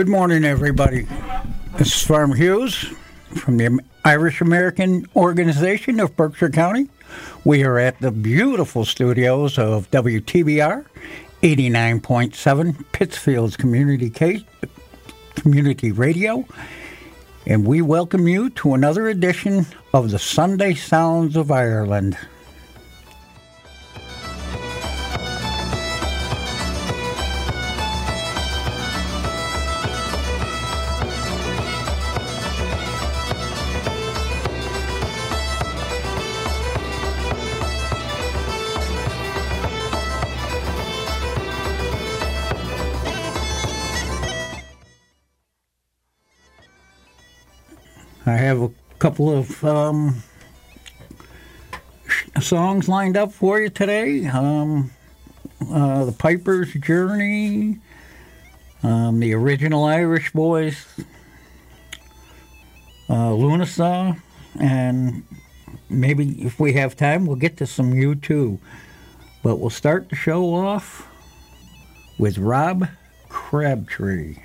Good morning, everybody. This is Farm Hughes from the Irish American Organization of Berkshire County. We are at the beautiful studios of WTBR 89.7 Pittsfield's Community Case, Community Radio, and we welcome you to another edition of the Sunday Sounds of Ireland. Couple of um, songs lined up for you today. Um, uh, the Piper's Journey, um, the original Irish Boys, uh, Lunasa, and maybe if we have time, we'll get to some U2. But we'll start the show off with Rob Crabtree.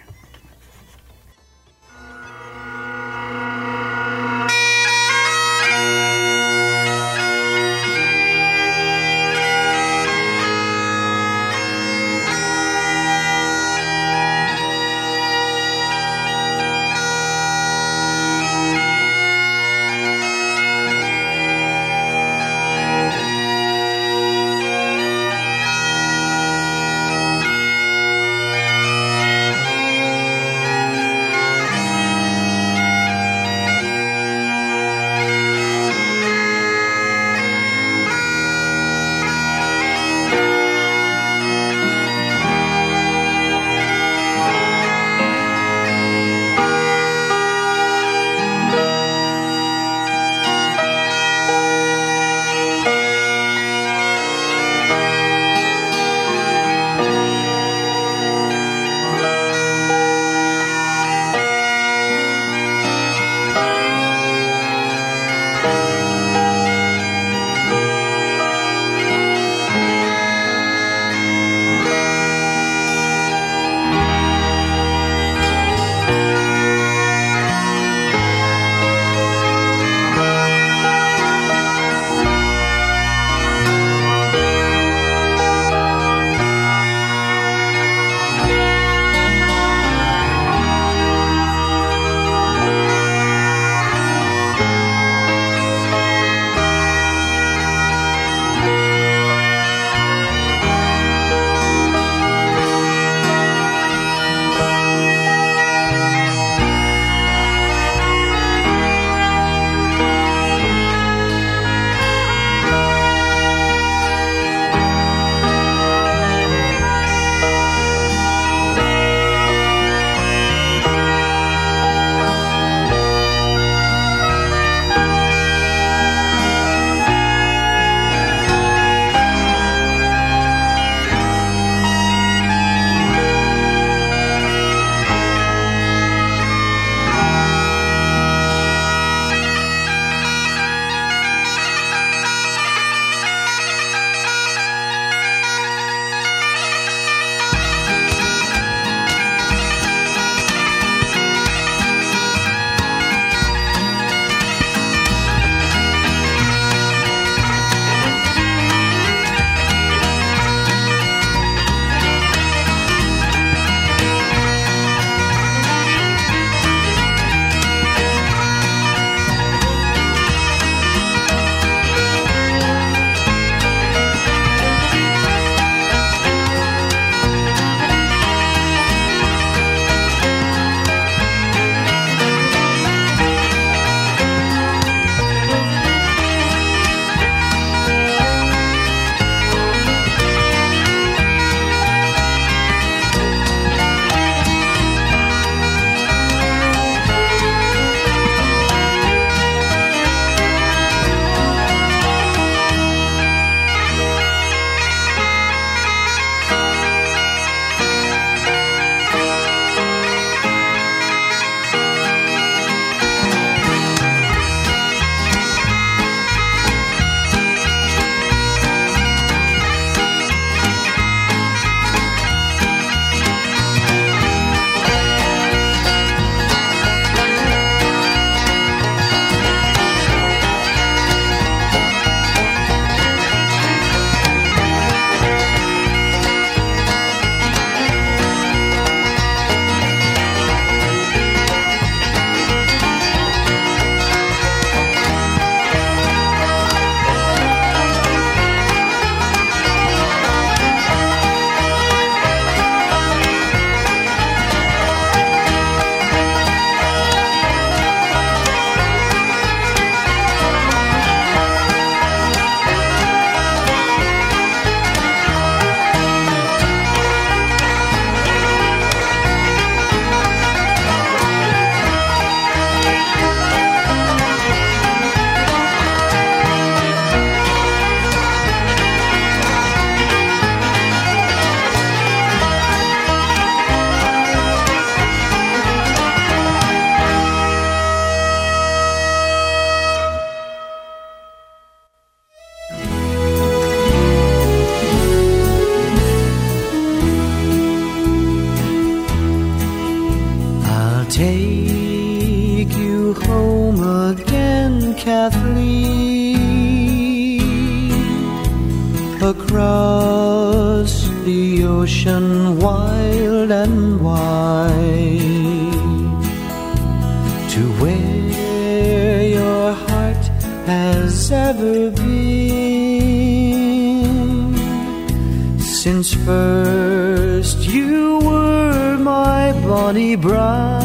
Since first you were my bonny bride,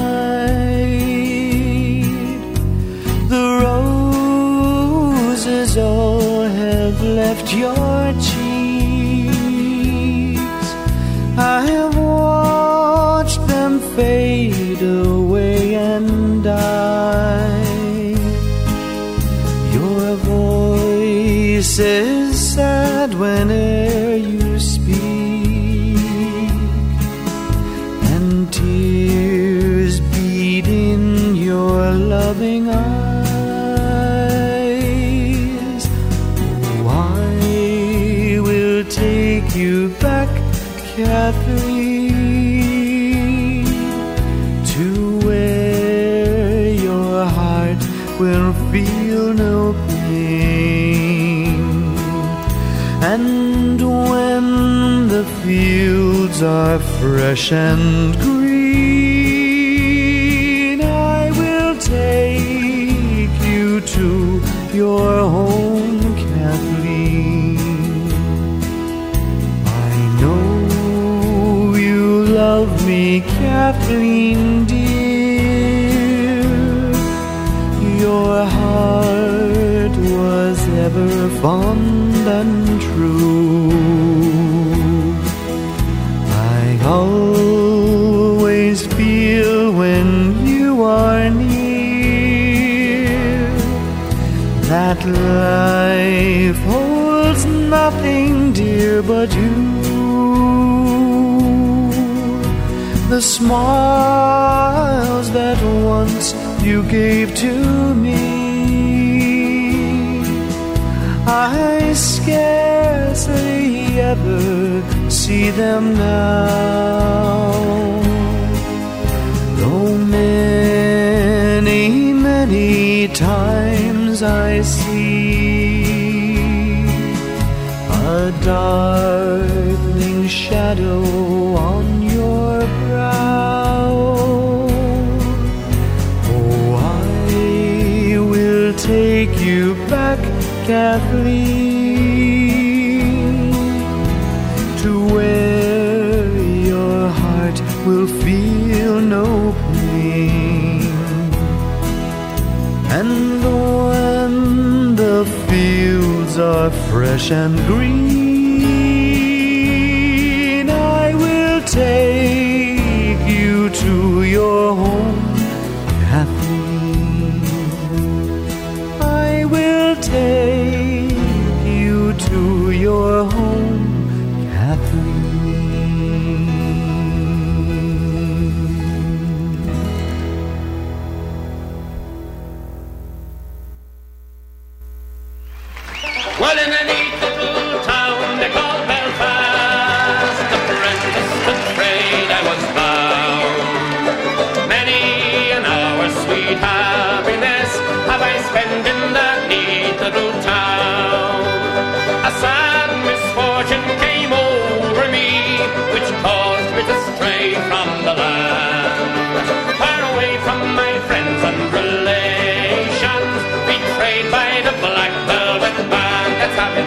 the roses all have left your cheek. are fresh and green. I will take you to your home, Kathleen. I know you love me, Kathleen, dear. Your heart was ever fond. that life holds nothing dear but you. The smiles that once you gave to me, I scarcely ever see them now. darkening shadow on your brow. Oh, I will take you back, Kathleen, to where your heart will feel no pain. And when the fields are fresh and green. take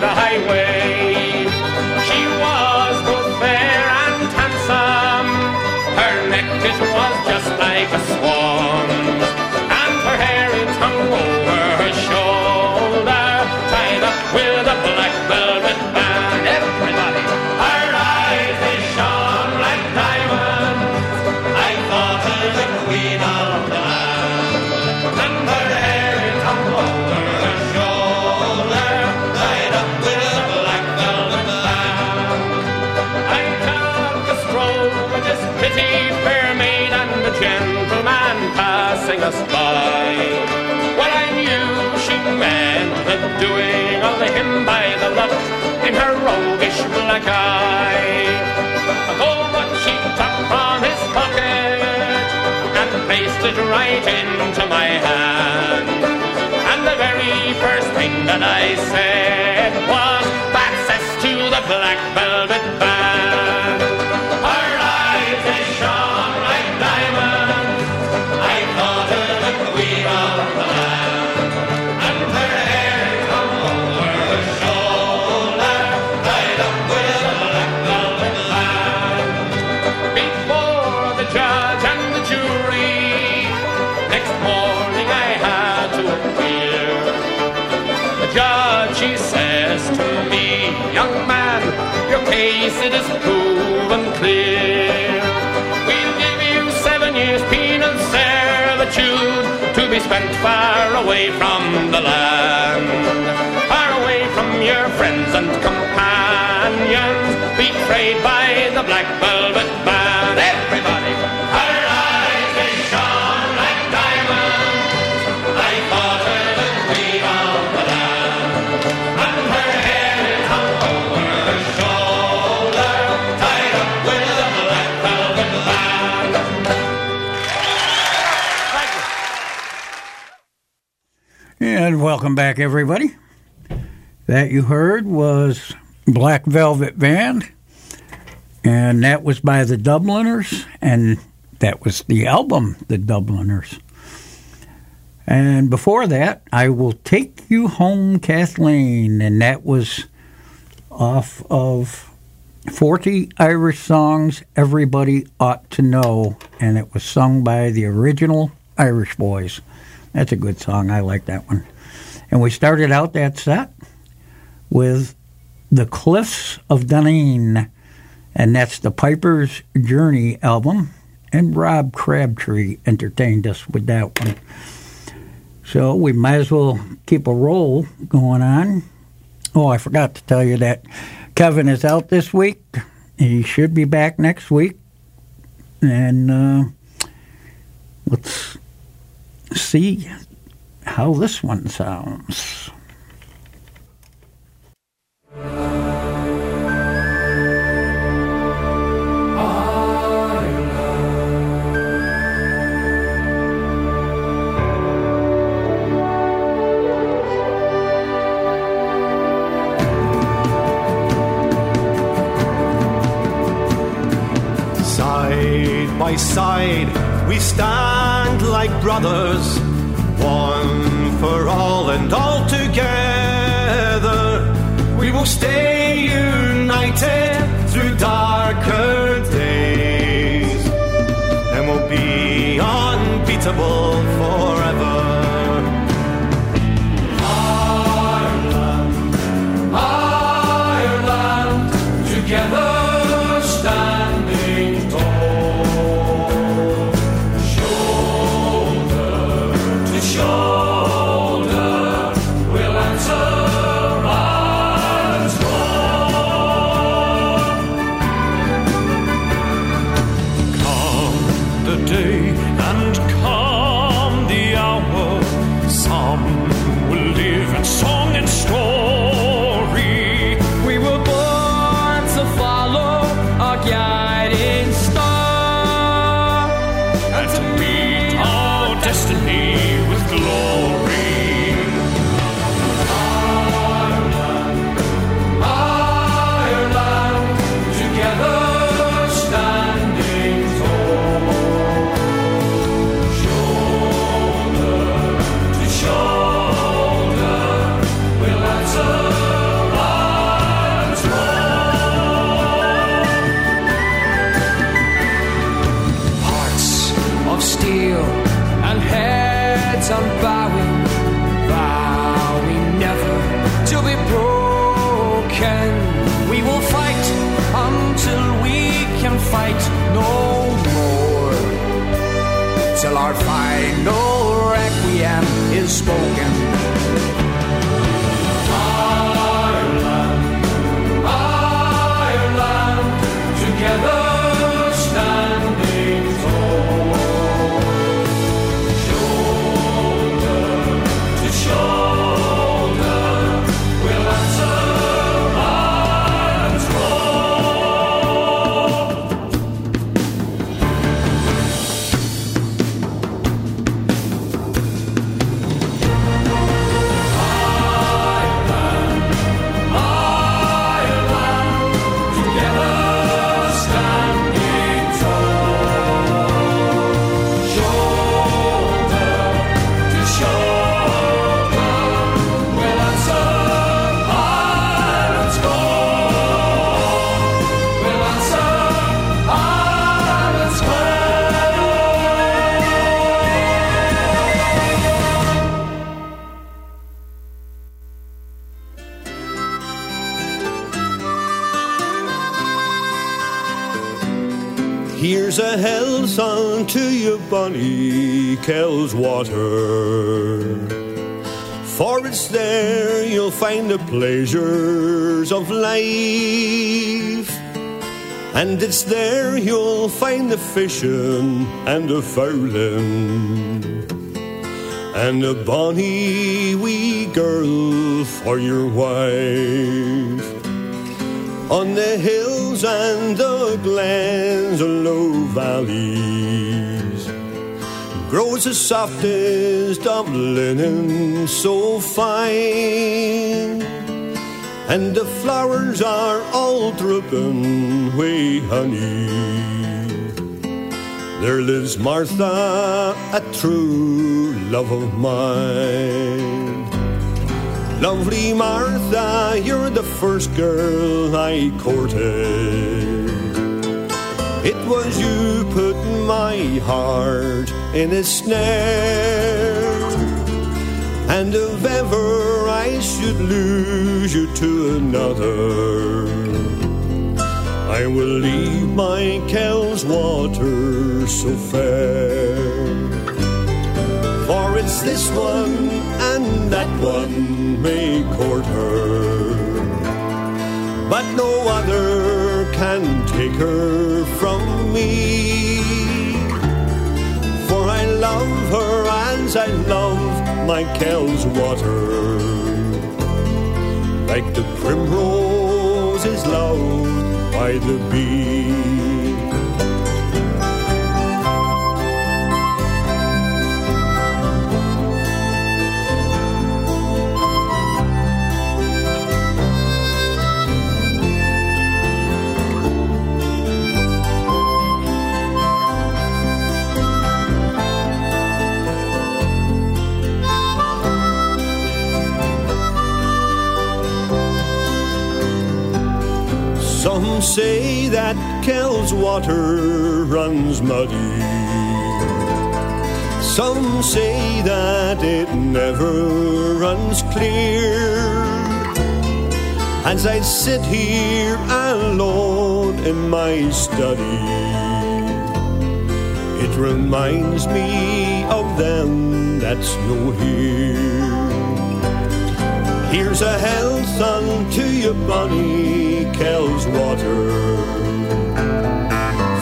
the highway. She was both fair and handsome. Her necklace was just like a swan. Us by. Well, I knew she meant the doing of him by the lot in her roguish black eye. Oh, but she took from his pocket and placed it right into my hand. And the very first thing that I said was, access to the black velvet band. Of the spent far away from the land, far away from your friends and companions, betrayed by the black velvet Welcome back, everybody. That you heard was Black Velvet Band, and that was by the Dubliners, and that was the album, The Dubliners. And before that, I Will Take You Home, Kathleen, and that was off of 40 Irish Songs Everybody Ought to Know, and it was sung by the original Irish Boys. That's a good song. I like that one. And we started out that set with The Cliffs of Duneen, and that's the Piper's Journey album. And Rob Crabtree entertained us with that one. So we might as well keep a roll going on. Oh, I forgot to tell you that Kevin is out this week. He should be back next week. And uh, let's see how this one sounds. Heads unbowing, vowing never to be broken. We will fight until we can fight no more. Till our final requiem is spoken. Here's a hell song to your Bonnie Kells Water. For it's there you'll find the pleasures of life. And it's there you'll find the fishing and the fowling. And a bonny wee girl for your wife. On the hills and the glens and low valleys grows the softest of linen so fine. And the flowers are all dripping with honey. There lives Martha, a true love of mine. Lovely Martha, you're the first girl I courted. It was you put my heart in a snare. And if ever I should lose you to another, I will leave my Kells water so fair. For it's this one and that one may court her, but no other can take her from me. For I love her as I love my Kells water, like the primrose is loved by the bee. Some say that Kells water runs muddy. Some say that it never runs clear. As I sit here alone in my study, it reminds me of them that's no here. Here's a health unto you, Bonnie Kells water.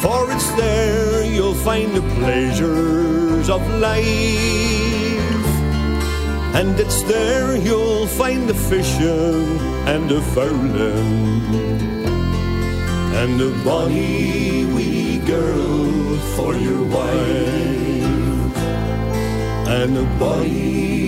For it's there you'll find the pleasures of life. And it's there you'll find the fishing and the fowling. And a bonny wee girl for your wife. And a bonny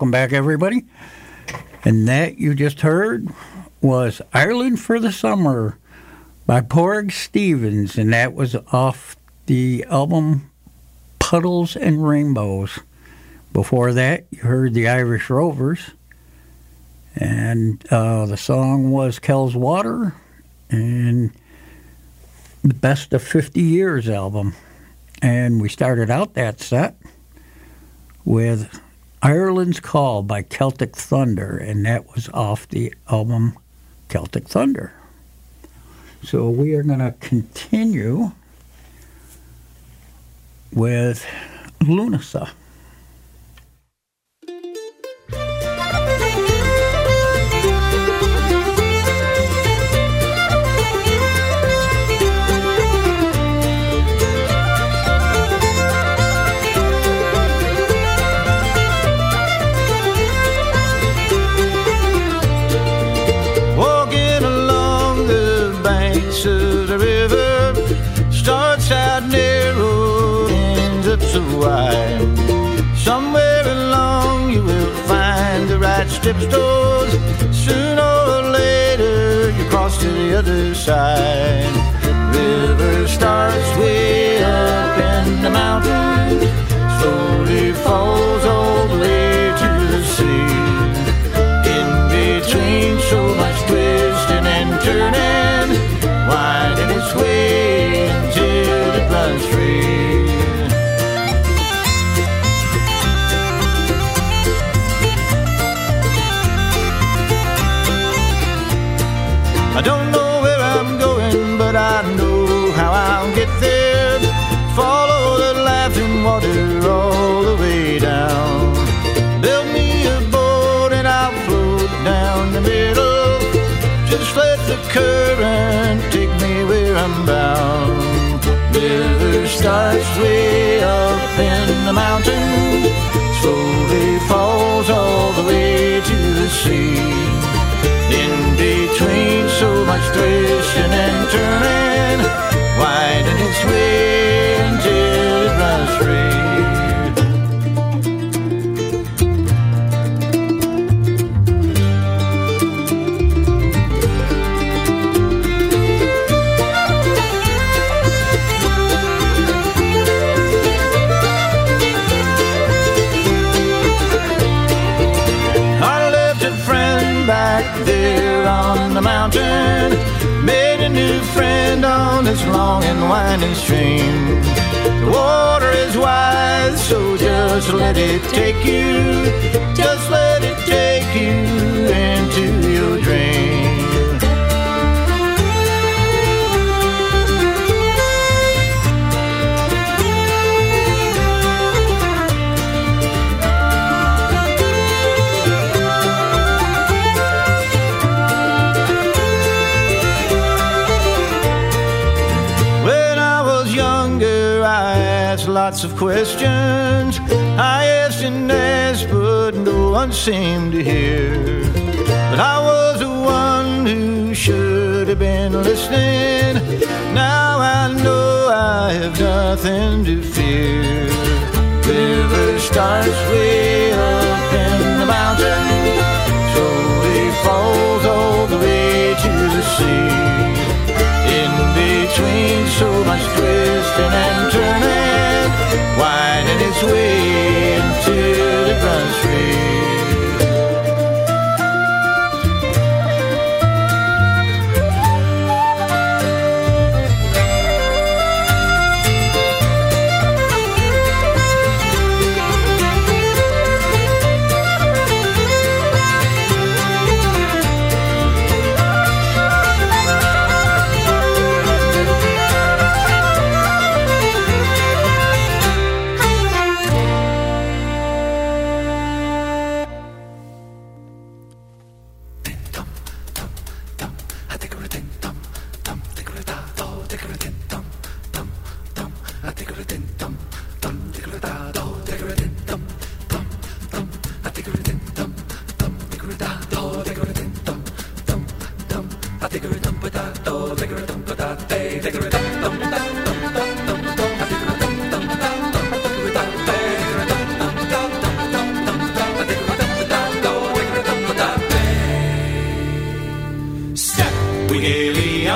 welcome back, everybody. And that you just heard was Ireland for the Summer by Porg Stevens, and that was off the album Puddles and Rainbows. Before that, you heard the Irish Rovers, and uh, the song was Kells Water, and the Best of 50 Years album. And we started out that set with Ireland's Call by Celtic Thunder, and that was off the album Celtic Thunder. So we are going to continue with Lunasa. Stores. Sooner or later you cross to the other side. River starts way up in the mountains, slowly falls all the way I'm bound. River starts way up in the mountains, slowly falls all the way to the sea. In between so much twisting and turning, winding its way this long and winding stream. The water is wide, so just let it take you. Just let it take you into your dream. lots of questions I asked and asked, but no one seemed to hear. But I was the one who should have been listening. Now I know I have nothing to fear. River starts way up in the mountain, slowly falls all the way to the sea. In between so much twisting and turning. And its way into the ground street.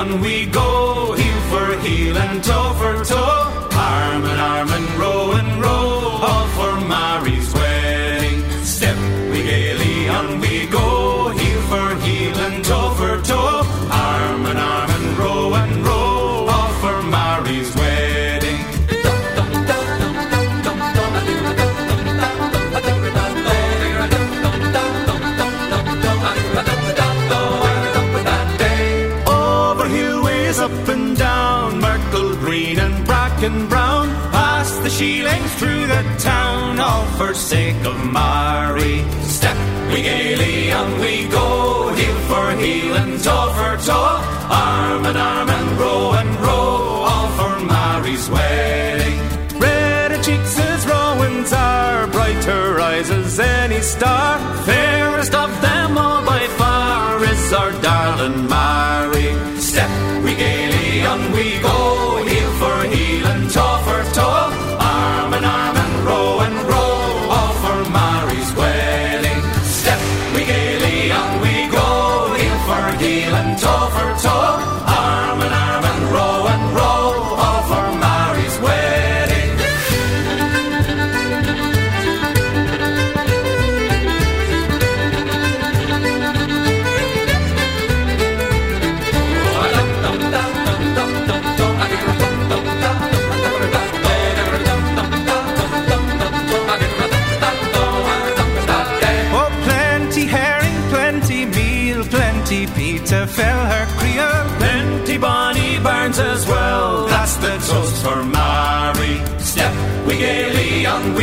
on we go, heel for heel and toe for toe, arm in arm and row forsake of Mary. Step we gaily and we go, heel for heel and toe for toe, arm in arm and row and row, all for Mary's wedding. Redder cheeks as rowans are, brighter eyes as any star, fairest of them all by far is our darling Mary. Step we gaily and we go.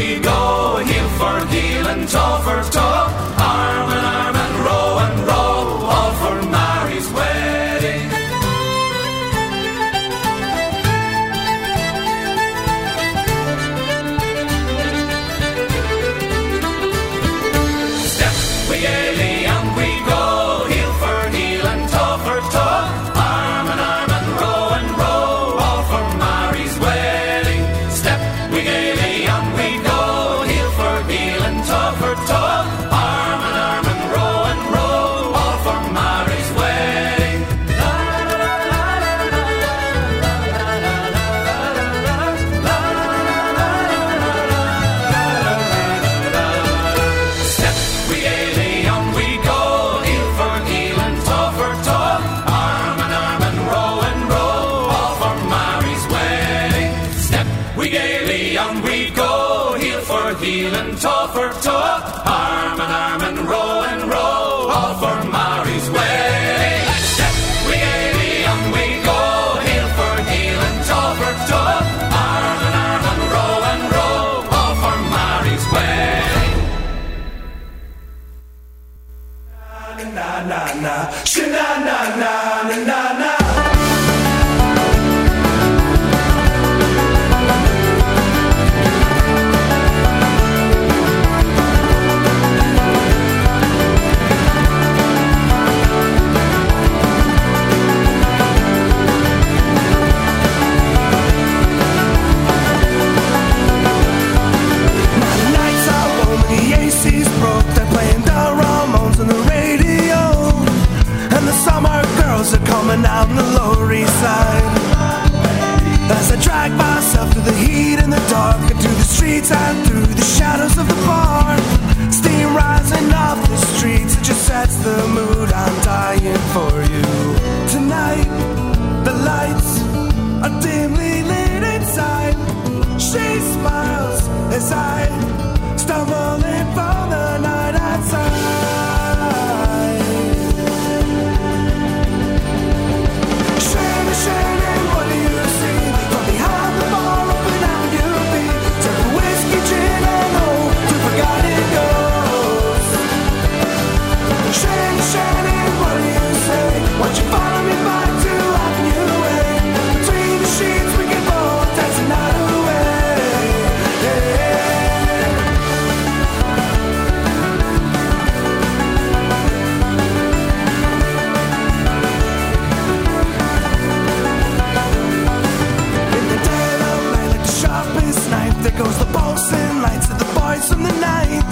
we go, here for healing, toe for toe. Are coming out on the Lower East Side. As I drag myself through the heat and the dark, and through the streets and through the shadows of the bar. Steam rising off the streets, it just sets the mood. I'm dying for you. Tonight, the lights are dimly lit inside. She smiles as I stumble in from the night outside. Lights of the boys from the night.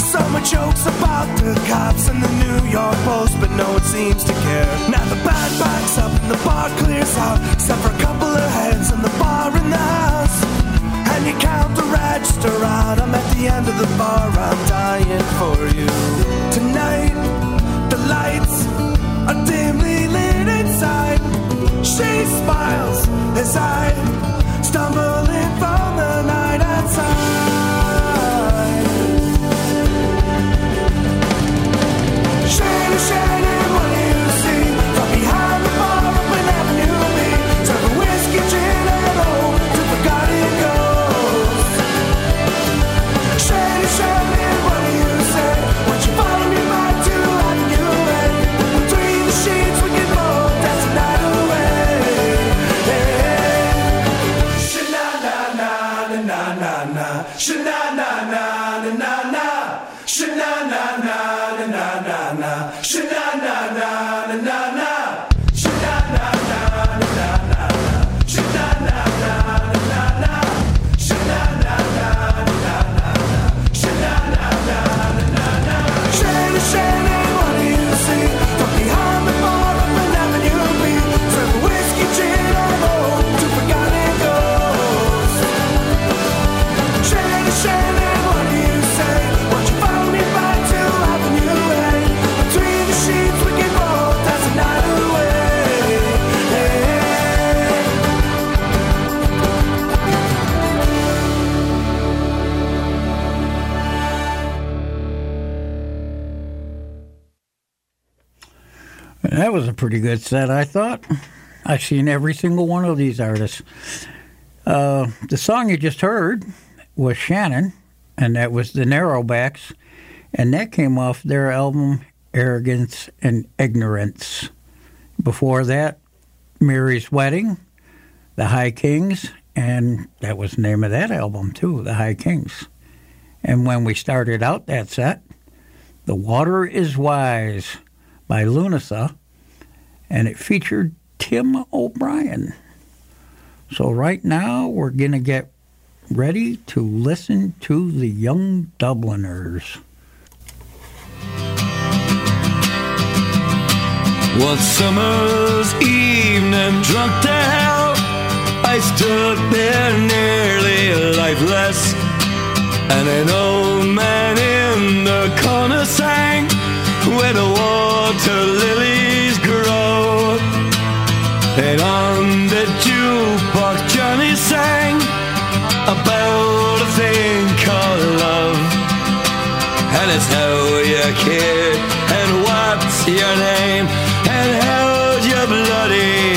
Someone jokes about the cops and the New York Post, but no one seems to care. Now the band backs up and the bar clears out, except for a couple of heads on the bar in the house. And you count the register out. I'm at the end of the bar, I'm dying for you. Tonight, the lights are dimly lit inside. She smiles as I stumble in from the night outside. Shining, was a pretty good set, I thought. I've seen every single one of these artists. Uh, the song you just heard was Shannon, and that was the Narrowbacks, and that came off their album Arrogance and Ignorance. Before that, Mary's Wedding, The High Kings, and that was the name of that album too, The High Kings. And when we started out that set, The Water is Wise by Lunasa, and it featured Tim O'Brien. So right now we're going to get ready to listen to the Young Dubliners. One summer's evening, drunk to hell, I stood there nearly lifeless. And an old man in the corner sang, Where the water lilies about a thing called love. And it's how you kid and what's your name and how you bloody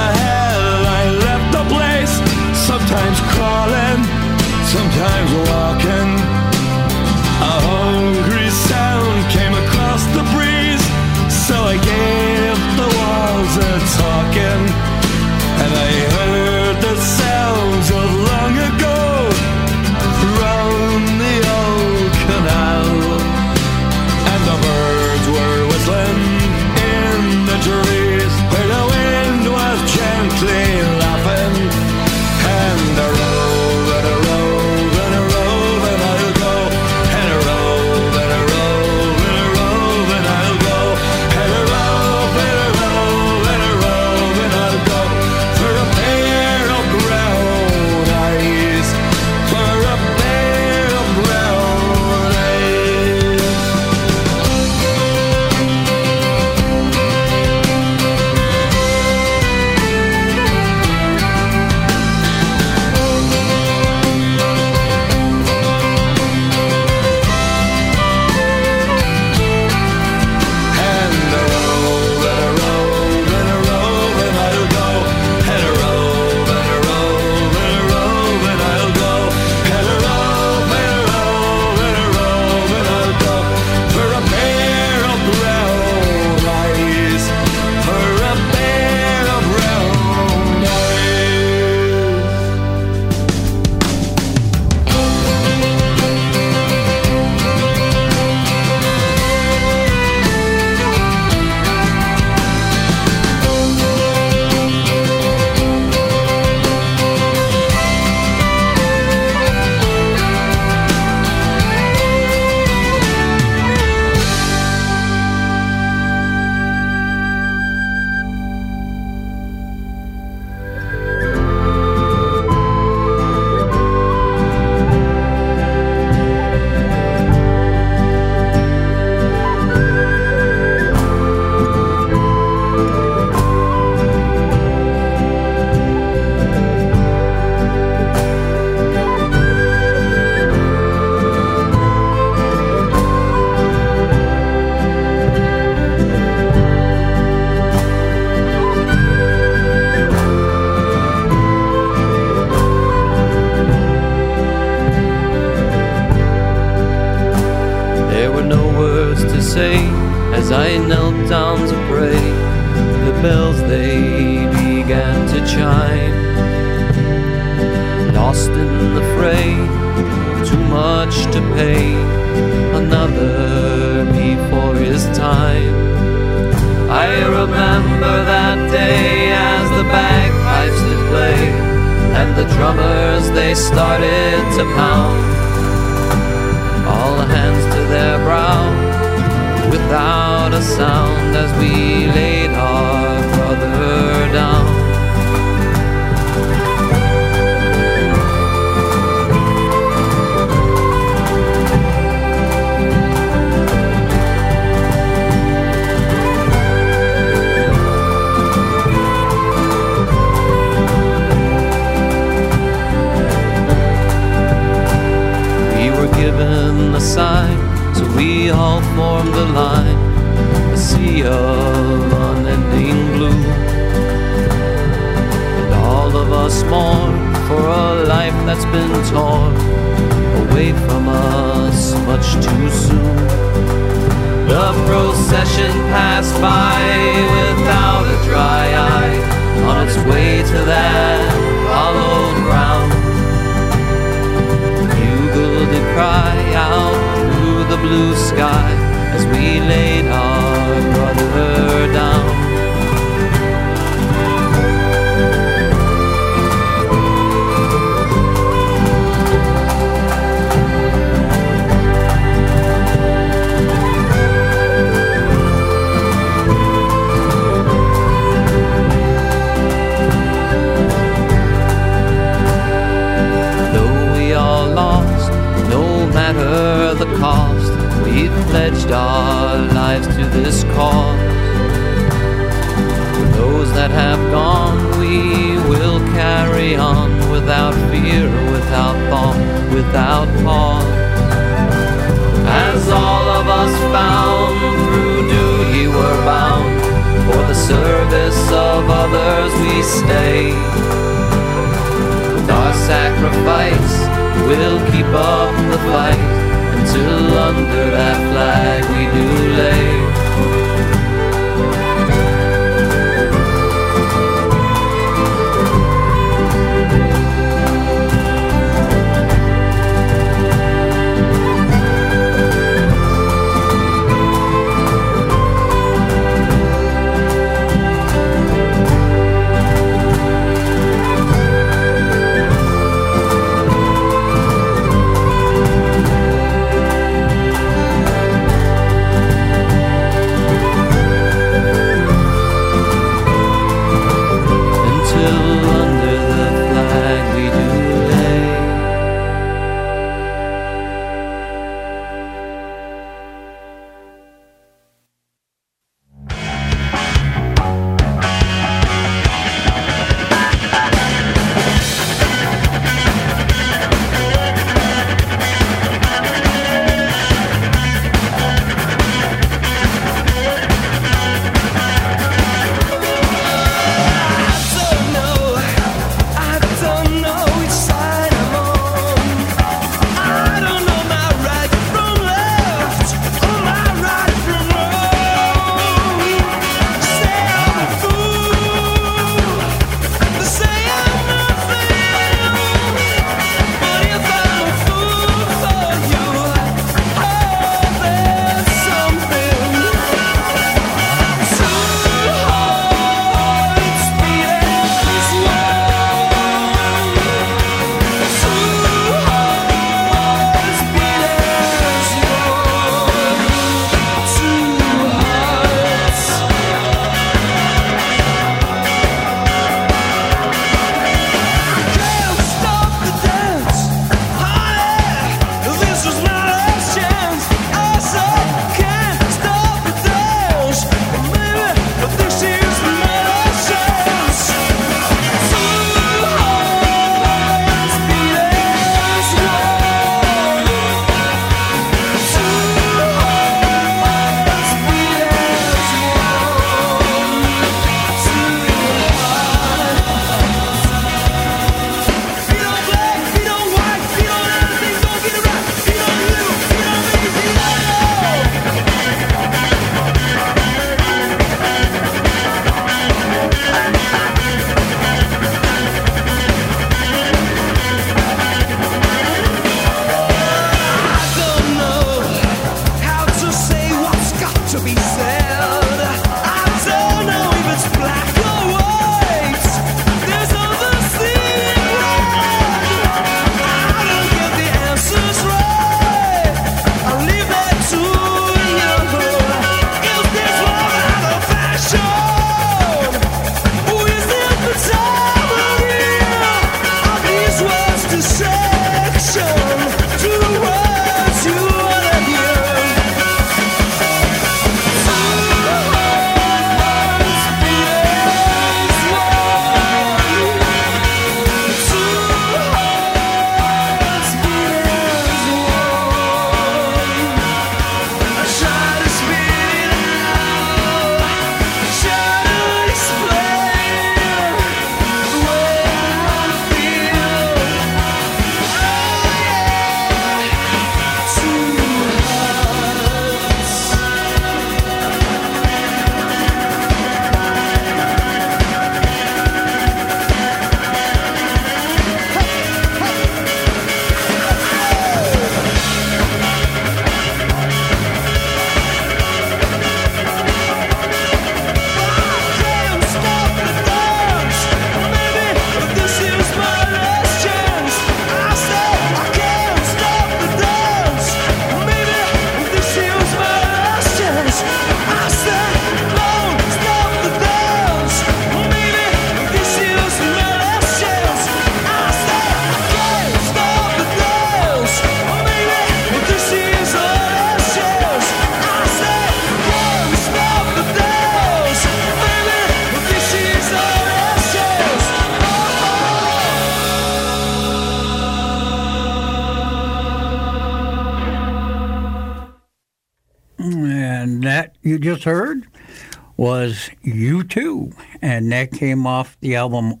that came off the album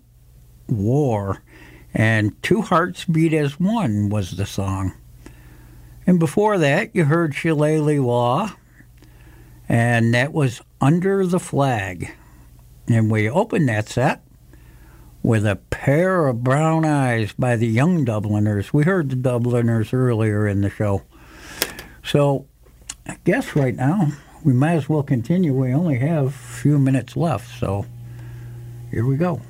War. And Two Hearts Beat as One was the song. And before that, you heard Shillelagh Law, and that was Under the Flag. And we opened that set with a pair of brown eyes by the Young Dubliners. We heard the Dubliners earlier in the show. So I guess right now we might as well continue. We only have a few minutes left, so here we go.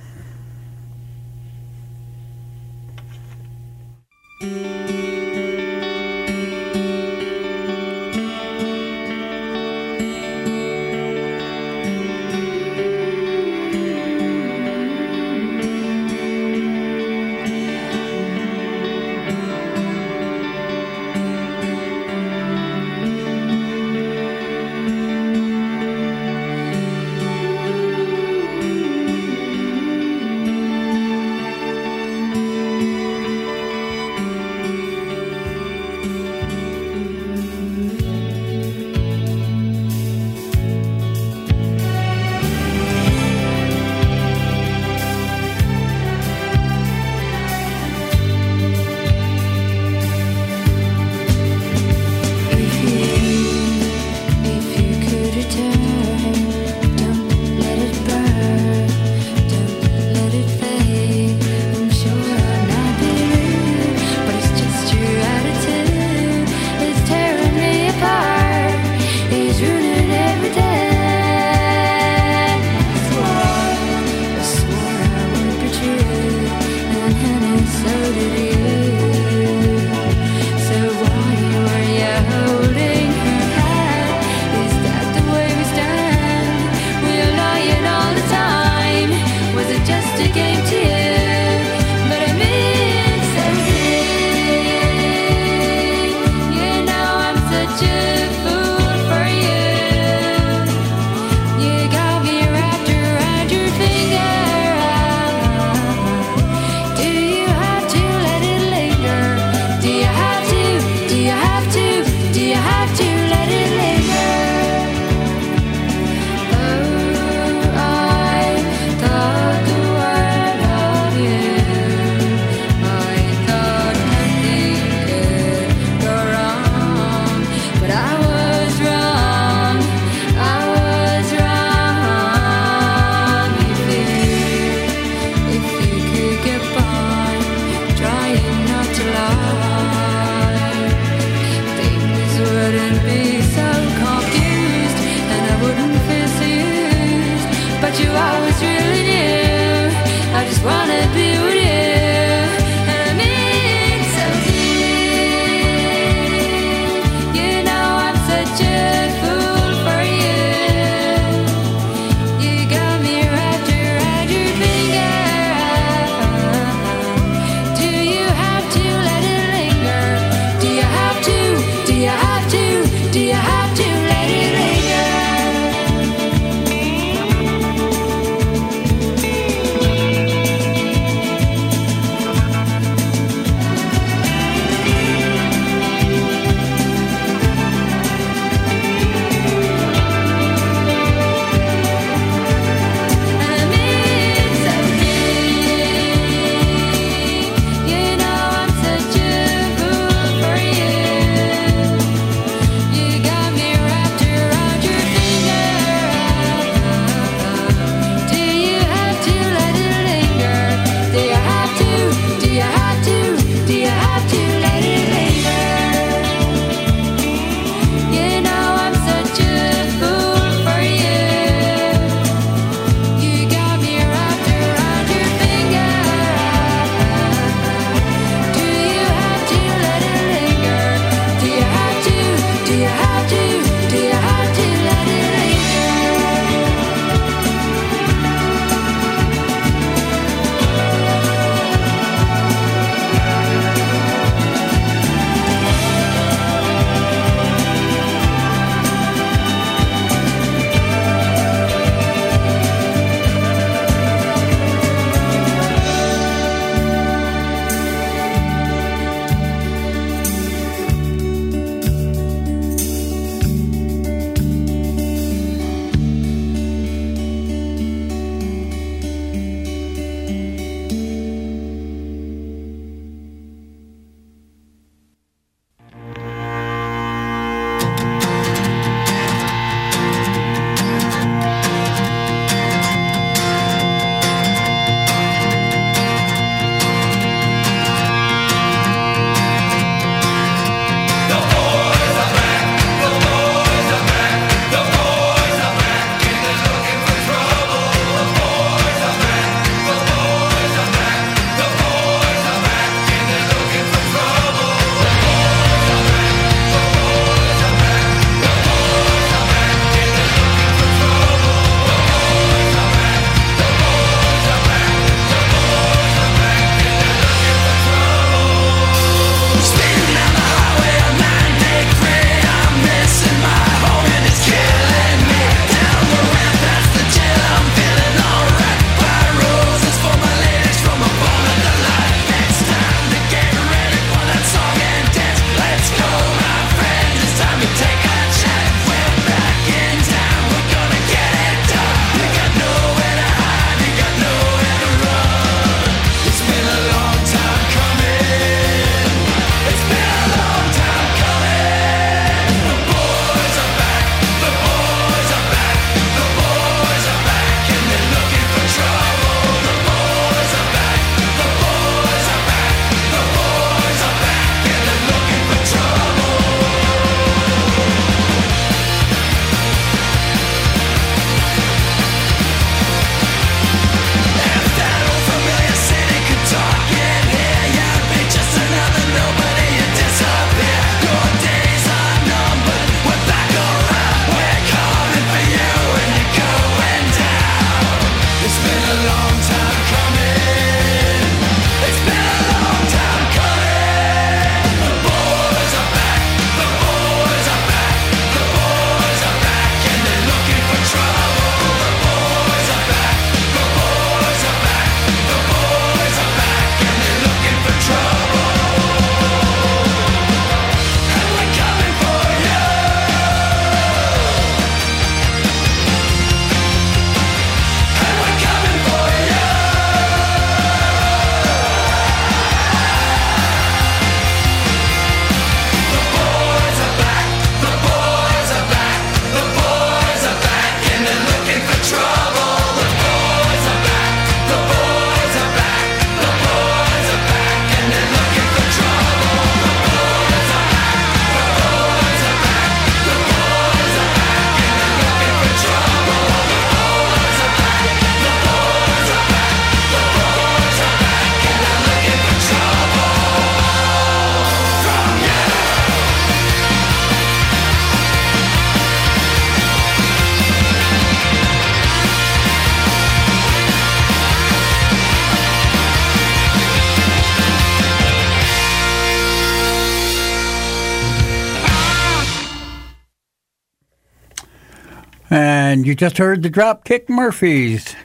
And you just heard the Dropkick Murphys.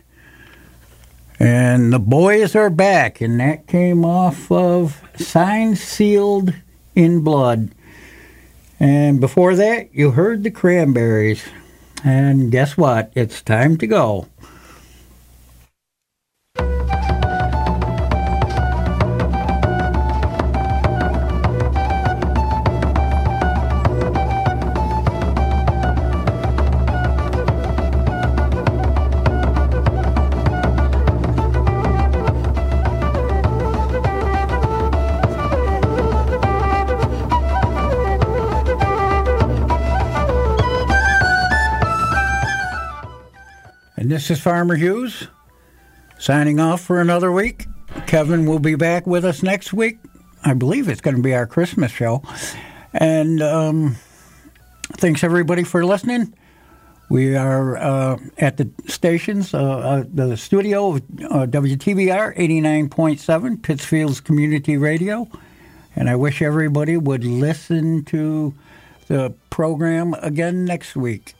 And the boys are back, and that came off of Signed, Sealed in Blood. And before that, you heard the Cranberries. And guess what? It's time to go. This is Farmer Hughes signing off for another week. Kevin will be back with us next week. I believe it's going to be our Christmas show. And um, thanks everybody for listening. We are uh, at the stations, uh, uh, the studio of uh, WTBR 89.7, Pittsfield's Community Radio. And I wish everybody would listen to the program again next week.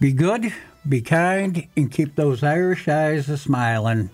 Be good, be kind, and keep those Irish eyes a smiling.